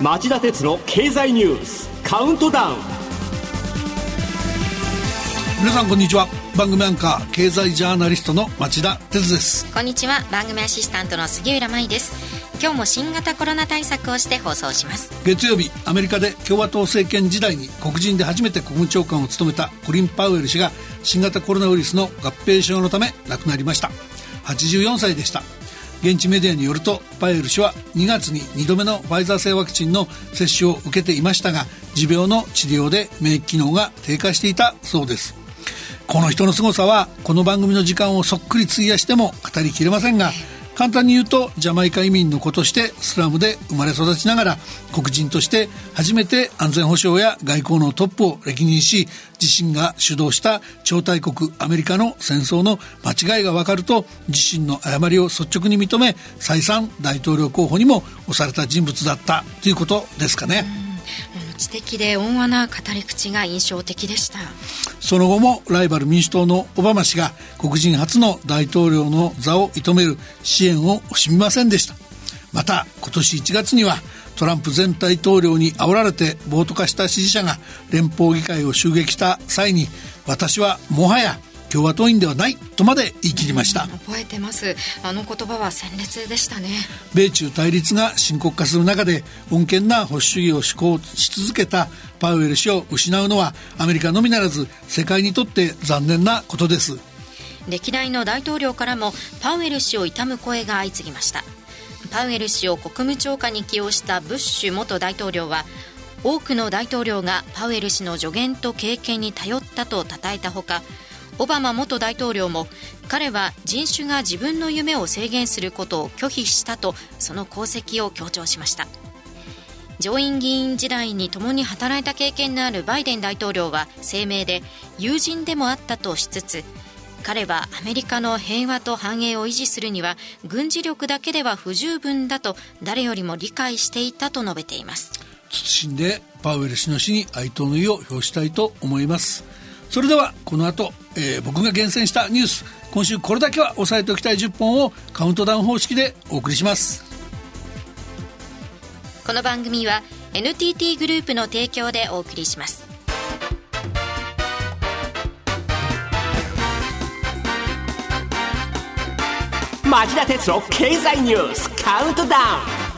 町田鉄の経済ニュースカウントダウン。皆さんこんにちは。番組アンカー経済ジャーナリストの町田鉄です。こんにちは。番組アシスタントの杉浦舞です。今日も新型コロナ対策をして放送します。月曜日アメリカで共和党政権時代に黒人で初めて国務長官を務めたコリン・パウエル氏が新型コロナウイルスの合併症のため亡くなりました。84歳でした現地メディアによるとパエル氏は2月に2度目のファイザー製ワクチンの接種を受けていましたが持病の治療で免疫機能が低下していたそうです。この人の凄さはこの番組の時間をそっくり費やしても語りきれませんが簡単に言うとジャマイカ移民の子としてスラムで生まれ育ちながら黒人として初めて安全保障や外交のトップを歴任し自身が主導した超大国アメリカの戦争の間違いが分かると自身の誤りを率直に認め再三大統領候補にも押された人物だったということですかね。知的で温和な語り口が印象的でしたその後もライバル民主党のオバマ氏が黒人初の大統領の座を射止める支援を惜しみませんでした。また今年1月にはトランプ前大統領に煽られて暴徒化した支持者が連邦議会を襲撃した際に私はもはや共和党員ではないとまで言い切りました、覚えてます。あの言葉は鮮烈でしたね。米中対立が深刻化する中で穏健な保守主義を施行し続けたパウエル氏を失うのはアメリカのみならず世界にとって残念なことです。歴代の大統領からもパウエル氏を悼む声が相次ぎました。パウエル氏を国務長官に起用したブッシュ元大統領は多くの大統領がパウエル氏の助言と経験に頼ったと称えたほかオバマ元大統領も彼は人種が自分の夢を制限することを拒否したとその功績を強調しました。上院議員時代に共に働いた経験のあるバイデン大統領は声明で友人でもあったとしつつ彼はアメリカの平和と繁栄を維持するには軍事力だけでは不十分だと誰よりも理解していたと述べています。謹んでパウエル氏の死に哀悼の意を表したいと思います。それではこの後、えー、僕が厳選したニュース今週これだけは押さえておきたい10本をカウントダウン方式でお送りします。この番組は NTT グループの提供でお送りします。町田鉄の経済ニュースカウントダウン。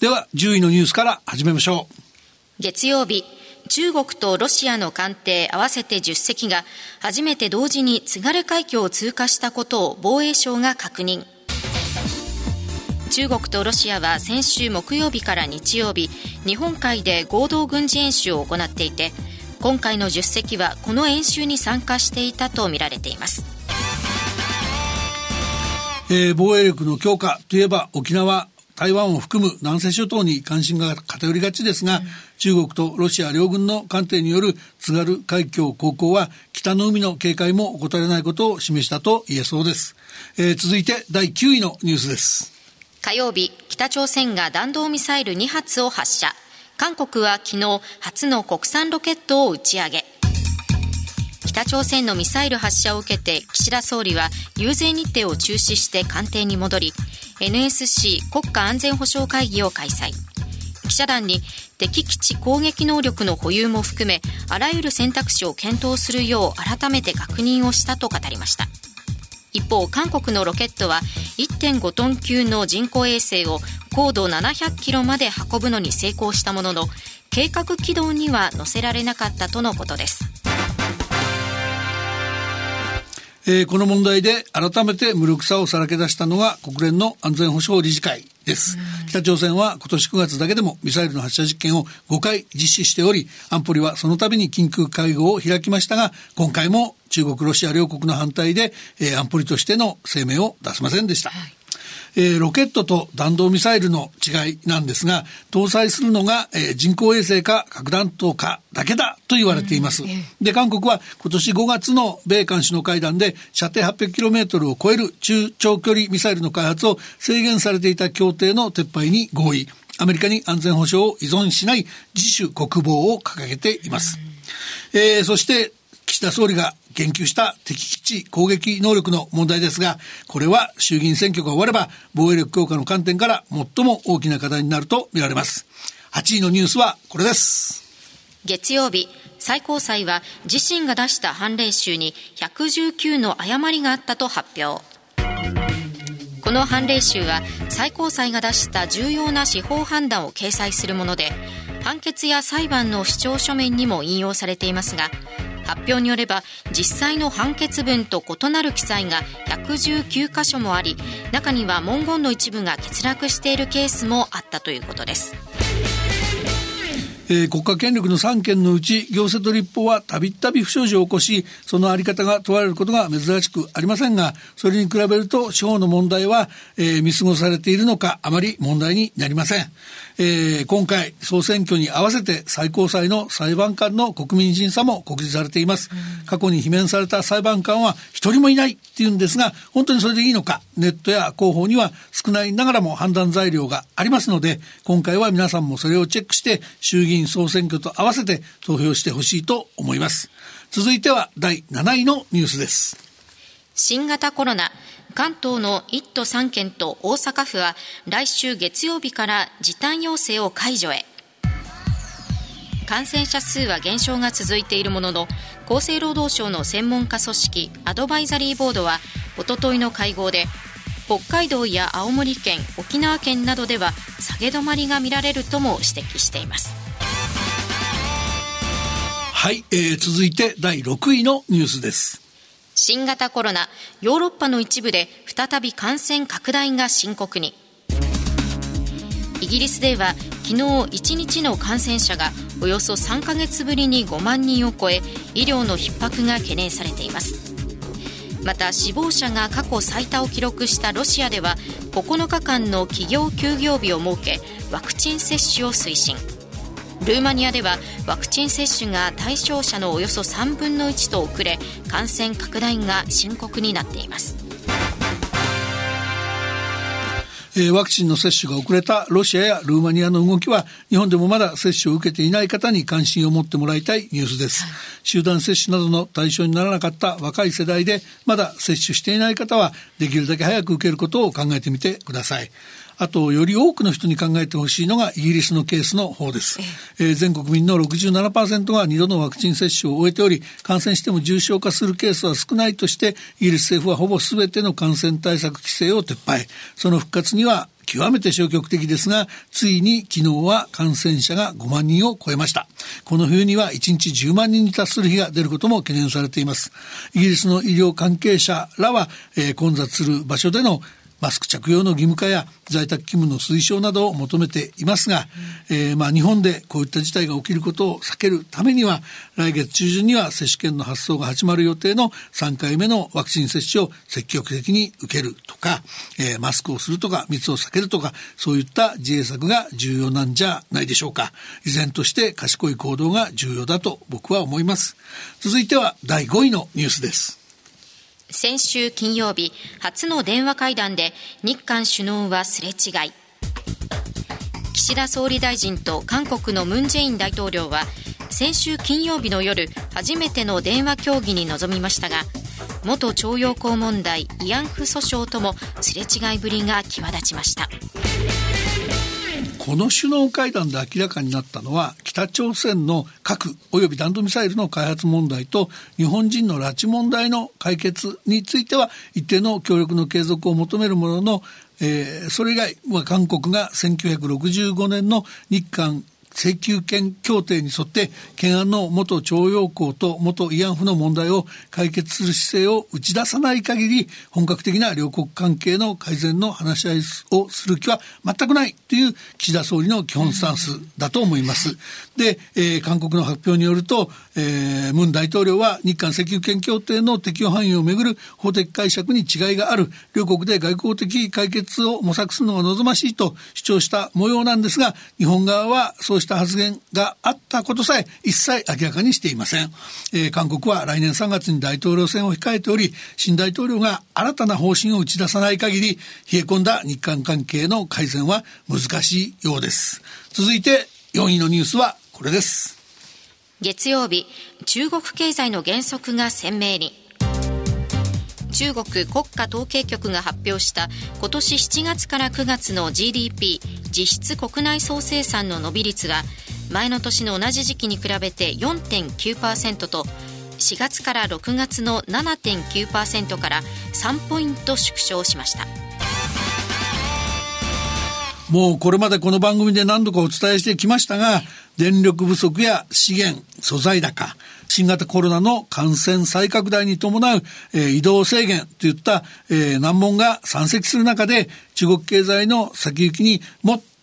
では10位のニュースから始めましょう。月曜日中国とロシアの艦艇合わせて10隻が初めて同時に津軽海峡を通過したことを防衛省が確認。中国とロシアは先週木曜日から日曜日日本海で合同軍事演習を行っていて今回の10隻はこの演習に参加していたとみられています。えー、防衛力の強化といえば沖縄台湾を含む南西諸島に関心が偏りがちですが、うん、中国とロシア両軍の艦艇による津軽海峡航行は北の海の警戒も怠れないことを示したと言えそうです、えー、続いて第9位のニュースです。火曜日北朝鮮が弾道ミサイル2発を発射。韓国は昨日初の国産ロケットを打ち上げ。北朝鮮のミサイル発射を受けて岸田総理は遊説日程を中止して官邸に戻り NSC 国家安全保障会議を開催。記者団に敵基地攻撃能力の保有も含めあらゆる選択肢を検討するよう改めて確認をしたと語りました。一方韓国のロケットは1.5トン級の人工衛星を高度700キロまで運ぶのに成功したものの計画軌道には乗せられなかったとのことです。えー、この問題で改めて無力さをさらけ出したのが国連の安全保障理事会です。北朝鮮は今年9月だけでもミサイルの発射実験を5回実施しており、安保理はその度に緊急会合を開きましたが、今回も中国、ロシア両国の反対で、えー、安保理としての声明を出せませんでした。はいえー、ロケットと弾道ミサイルの違いなんですが、搭載するのが、えー、人工衛星か核弾頭かだけだと言われています。で、韓国は今年5月の米韓首脳会談で射程 800km を超える中長距離ミサイルの開発を制限されていた協定の撤廃に合意。アメリカに安全保障を依存しない自主国防を掲げています。えー、そして岸田総理が言及した敵基地攻撃能力の問題ですが、これは衆議院選挙が終われば防衛力強化の観点から最も大きな課題になると見られます。8位のニュースはこれです。月曜日、最高裁は自身が出した判例集に119の誤りがあったと発表。この判例集は最高裁が出した重要な司法判断を掲載するもので判決や裁判の主張書面にも引用されていますが発表によれば実際の判決文と異なる記載が119箇所もあり中には文言の一部が欠落しているケースもあったということです。えー、国家権力の3件のうち行政と立法はたびたび不祥事を起こしその在り方が問われることが珍しくありませんがそれに比べると司法の問題は、えー、見過ごされているのかあまり問題になりません、えー、今回総選挙に合わせて最高裁の裁判官の国民審査も告示されています、過去に罷免された裁判官は一人もいないっていうんですが本当にそれでいいのかネットや広報には少ないながらも判断材料がありますので今回は皆さんもそれをチェックして衆議院総選挙と合わせて投票してほしいと思います。続いては第7位のニュースです。新型コロナ関東の1都3県と大阪府は来週月曜日から時短要請を解除へ感染者数は減少が続いているものの厚生労働省の専門家組織アドバイザリーボードはおとといの会合で北海道や青森県沖縄県などでは下げ止まりが見られるとも指摘していますはい、えー、続いて第6位のニュースです。新型コロナ、ヨーロッパの一部で再び感染拡大が深刻に。イギリスでは昨日1日の感染者がおよそ3ヶ月ぶりに5万人を超え医療の逼迫が懸念されていますまた死亡者が過去最多を記録したロシアでは9日間の企業休業日を設けワクチン接種を推進ルーマニアではワクチン接種が対象者のおよそ3分の1と遅れ感染拡大が深刻になっています。えワクチンの接種が遅れたロシアやルーマニアの動きは日本でもまだ接種を受けていない方に関心を持ってもらいたいニュースです、はい、集団接種などの対象にならなかった若い世代でまだ接種していない方はできるだけ早く受けることを考えてみてくださいあと、より多くの人に考えてほしいのがイギリスのケースの方です。えー、全国民の67%が2度のワクチン接種を終えており、感染しても重症化するケースは少ないとして、イギリス政府はほぼ全ての感染対策規制を撤廃。その復活には極めて消極的ですが、ついに昨日は感染者が5万人を超えました。この冬には1日10万人に達する日が出ることも懸念されています。イギリスの医療関係者らは、えー、混雑する場所でのマスク着用の義務化や在宅勤務の推奨などを求めていますが、えー、まあ日本でこういった事態が起きることを避けるためには来月中旬には接種券の発送が始まる予定の3回目のワクチン接種を積極的に受けるとか、えー、マスクをするとか密を避けるとかそういった自衛策が重要なんじゃないでしょうか。依然として賢い行動が重要だと僕は思います。続いては第5位のニュースです先週金曜日、初の電話会談で日韓首脳はすれ違い。岸田総理大臣と韓国のムン・ジェイン大統領は先週金曜日の夜初めての電話協議に臨みましたが元徴用工問題慰安婦訴訟ともすれ違いぶりが際立ちましたこの首脳会談で明らかになったのは北朝鮮の核及び弾道ミサイルの開発問題と日本人の拉致問題の解決については一定の協力の継続を求めるもののえー、それ以外、まあ、韓国が1965年の日韓請求権協定に沿って懸案の元徴用工と元慰安婦の問題を解決する姿勢を打ち出さない限り本格的な両国関係の改善の話し合いをする気は全くないという岸田総理の基本スタンスだと思います。で、えー、韓国の発表によると、えー、ムン大統領は日韓石油権協定の適用範囲をめぐる法的解釈に違いがある両国で外交的解決を模索するのが望ましいと主張した模様なんですが日本側はそうした発言があったことさえ一切明らかにしていません、えー、韓国は来年3月に大統領選を控えており新大統領が新たな方針を打ち出さない限り冷え込んだ日韓関係の改善は難しいようです。続いて4位のニュースはこれです。月曜日中国経済の減速が鮮明に。中国国家統計局が発表した今年7月から9月の GDP 実質国内総生産の伸び率が前の年の同じ時期に比べて4.9%と4月から6月の7.9%から3ポイント縮小しました。もうこれまでこの番組で何度かお伝えしてきましたが電力不足や資源素材高新型コロナの感染再拡大に伴う、えー、移動制限といった、えー、難問が山積する中で中国経済の先行きに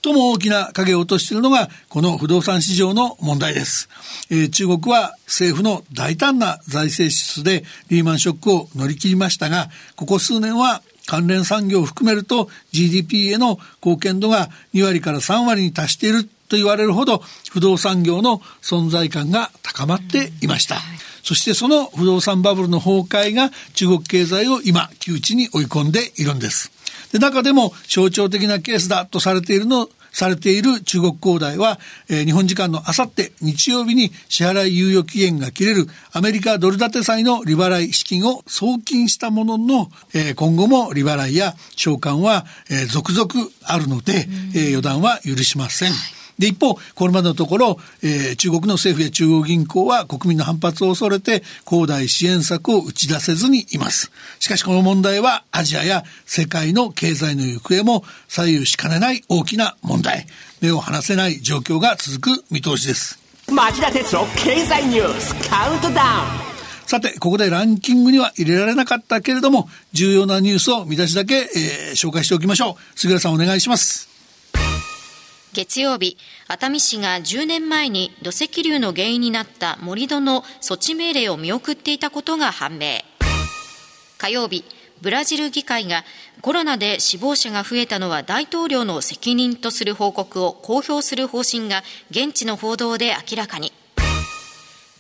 最も大きな影を落としているのがこの不動産市場の問題です、えー、中国は政府の大胆な財政支出でリーマンショックを乗り切りましたがここ数年は関連産業を含めると GDP への貢献度が2割から3割に達していると言われるほど不動産業の存在感が高まっていました。そしてその不動産バブルの崩壊が中国経済を今窮地に追い込んでいるんです。で中でも象徴的なケースだとされているのされている中国恒大は、えー、日本時間のあさって日曜日に支払い猶予期限が切れるアメリカドル建て債の利払い資金を送金したものの、えー、今後も利払いや償還は、えー、続々あるので、えー、予断は許しません。で、一方、これまでのところ、えー、中国の政府や中央銀行は国民の反発を恐れて、恒大支援策を打ち出せずにいます。しかしこの問題は、アジアや世界の経済の行方も左右しかねない大きな問題。目を離せない状況が続く見通しです。町田哲郎経済ニュースカウントダウンさて、ここでランキングには入れられなかったけれども、重要なニュースを見出しだけ、えー、紹介しておきましょう。杉浦さんお願いします。月曜日、熱海市が10年前に土石流の原因になった盛り土の措置命令を見送っていたことが判明。火曜日、ブラジル議会がコロナで死亡者が増えたのは大統領の責任とする報告を公表する方針が現地の報道で明らかに。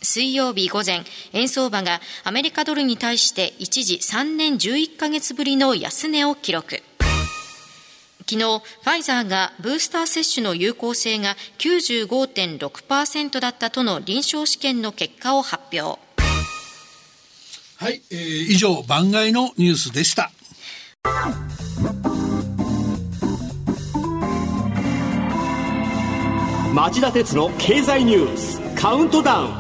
水曜日午前、円相場がアメリカドルに対して一時3年11ヶ月ぶりの安値を記録。昨日、ファイザーがブースター接種の有効性が95.6%だったとの臨床試験の結果を発表。はい、えー、以上、番外のニュースでした。町田鉄の経済ニュースカウントダウン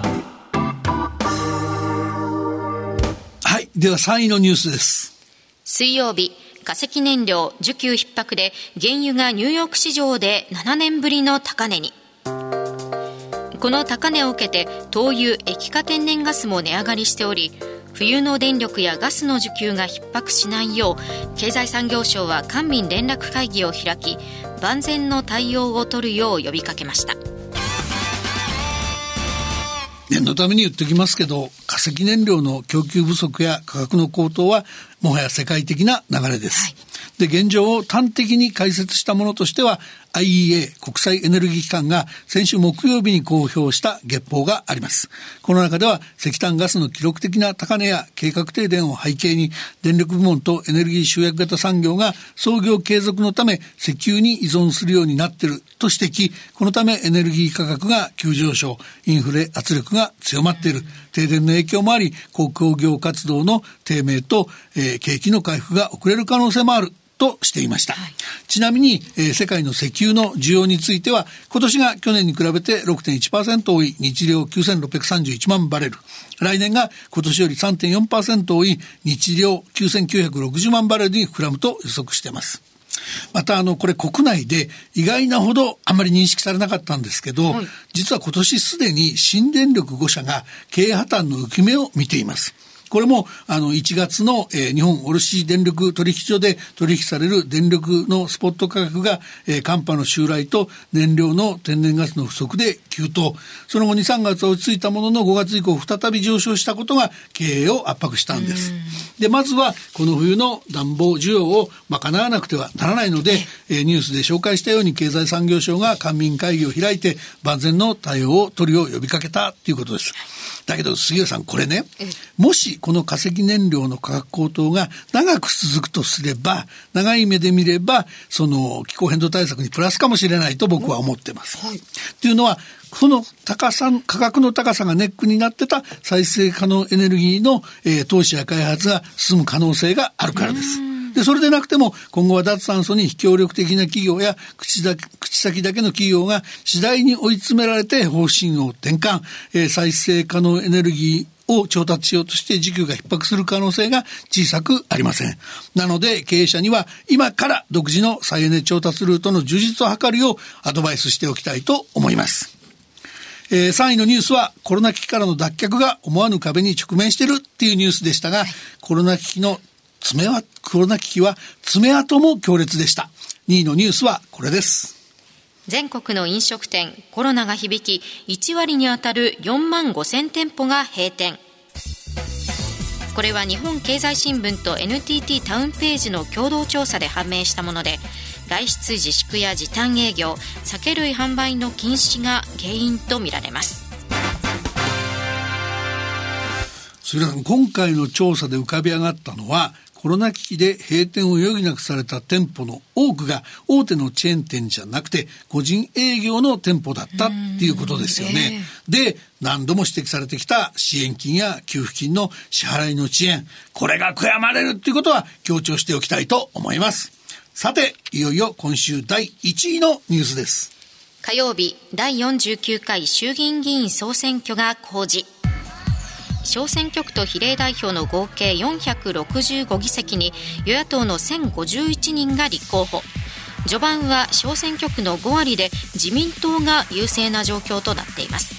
はいでは3位のニュースです水曜日化石燃料需給逼迫で原油がニューヨーク市場で7年ぶりの高値に。この高値を受けて灯油液化天然ガスも値上がりしており冬の電力やガスの需給が逼迫しないよう経済産業省は官民連絡会議を開き万全の対応を取るよう呼びかけました。念のために言っておきますけど化石燃料の供給不足や価格の高騰はもはや世界的な流れです。はい、で、現状を端的に解説したものとしては、IEA 国際エネルギー機関が先週木曜日に公表した月報があります。この中では石炭ガスの記録的な高値や計画停電を背景に電力部門とエネルギー集約型産業が創業継続のため石油に依存するようになっていると指摘。このためエネルギー価格が急上昇、インフレ圧力が強まっている。停電の影響もあり、航空業活動の低迷と、えー、景気の回復が遅れる可能性もあるとしていました。はい、ちなみに、えー、世界の石油の需要については、今年が去年に比べて6.1%多い日量9631万バレル。来年が今年より3.4%多い日量9960万バレルに膨らむと予測しています。またあのこれ国内で意外なほどあんまり認識されなかったんですけど、はい、実は今年すでに新電力5社が経営破綻の浮き目を見ています。これも、あの、1月の、えー、日本卸電力取引所で取引される電力のスポット価格が、えー、寒波の襲来と燃料の天然ガスの不足で急騰。その後2、3月は落ち着いたものの5月以降再び上昇したことが経営を圧迫したんです。で、まずはこの冬の暖房需要を賄わなくてはならないので、えー、ニュースで紹介したように経済産業省が官民会議を開いて万全の対応を取るよう呼びかけたということです。だけど杉浦さんこれね、もしこの化石燃料の価格高騰が長く続くとすれば、長い目で見れば、その気候変動対策にプラスかもしれないと僕は思ってます。はい、というのは、この高さ、価格の高さがネックになってた再生可能エネルギーの、えー、投資や開発が進む可能性があるからです。で、それでなくても、今後は脱炭素に非協力的な企業や口だ口先だけの企業が次第に追い詰められて方針を転換、えー、再生可能エネルギーを調達しようとして需給が逼迫する可能性が小さくありません。なので経営者には今から独自の再エネ調達ルートの充実を図るようアドバイスしておきたいと思います。えー、3位のニュースはコロナ危機からの脱却が思わぬ壁に直面しているっていうニュースでしたが、コロナ危機の爪は、コロナ危機は爪痕も強烈でした。2位のニュースはこれです。全国の飲食店コロナが響き1割にあたる4万5千店舗が閉店。これは日本経済新聞と NTT タウンページの共同調査で判明したもので外出自粛や時短営業酒類販売の禁止が原因とみられます。今回の調査で浮かび上がったのはコロナ危機で閉店を余儀なくされた店舗の多くが大手のチェーン店じゃなくて個人営業の店舗だったっていうことですよね。で、何度も指摘されてきた支援金や給付金の支払いの遅延、これが悔やまれるっていうことは強調しておきたいと思います。さて、いよいよ今週第1位のニュースです。火曜日、第49回衆議院議員総選挙が公示。小選挙区と比例代表の合計465議席に与野党の1051人が立候補。序盤は小選挙区の5割で自民党が優勢な状況となっています。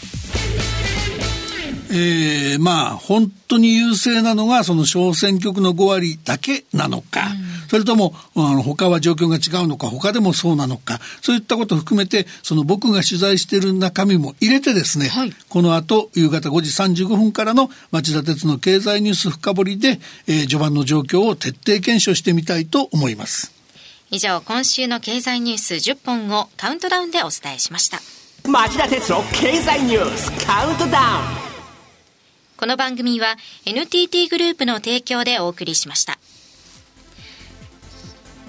えー、まあ、本当に優勢なのが、その小選挙区の5割だけなのか、うん、それとも、あの、他は状況が違うのか、他でもそうなのか、そういったことを含めて、その僕が取材している中身も入れてですね、はい、この後、夕方5時35分からの町田鉄の経済ニュース深掘りで、えー、序盤の状況を徹底検証してみたいと思います。以上、今週の経済ニュース10本をカウントダウンでお伝えしました。町田鉄の経済ニュースカウントダウンこの番組は NTT グループの提供でお送りしました。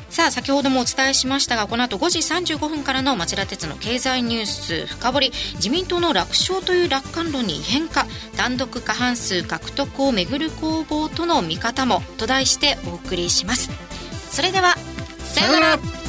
さあ、先ほどもお伝えしましたが、この後5時35分からの町田鉄の経済ニュース深掘り、自民党の楽勝という楽観論に異変化、単独過半数獲得をめぐる攻防との見方もと題してお送りします。それでは、さようなら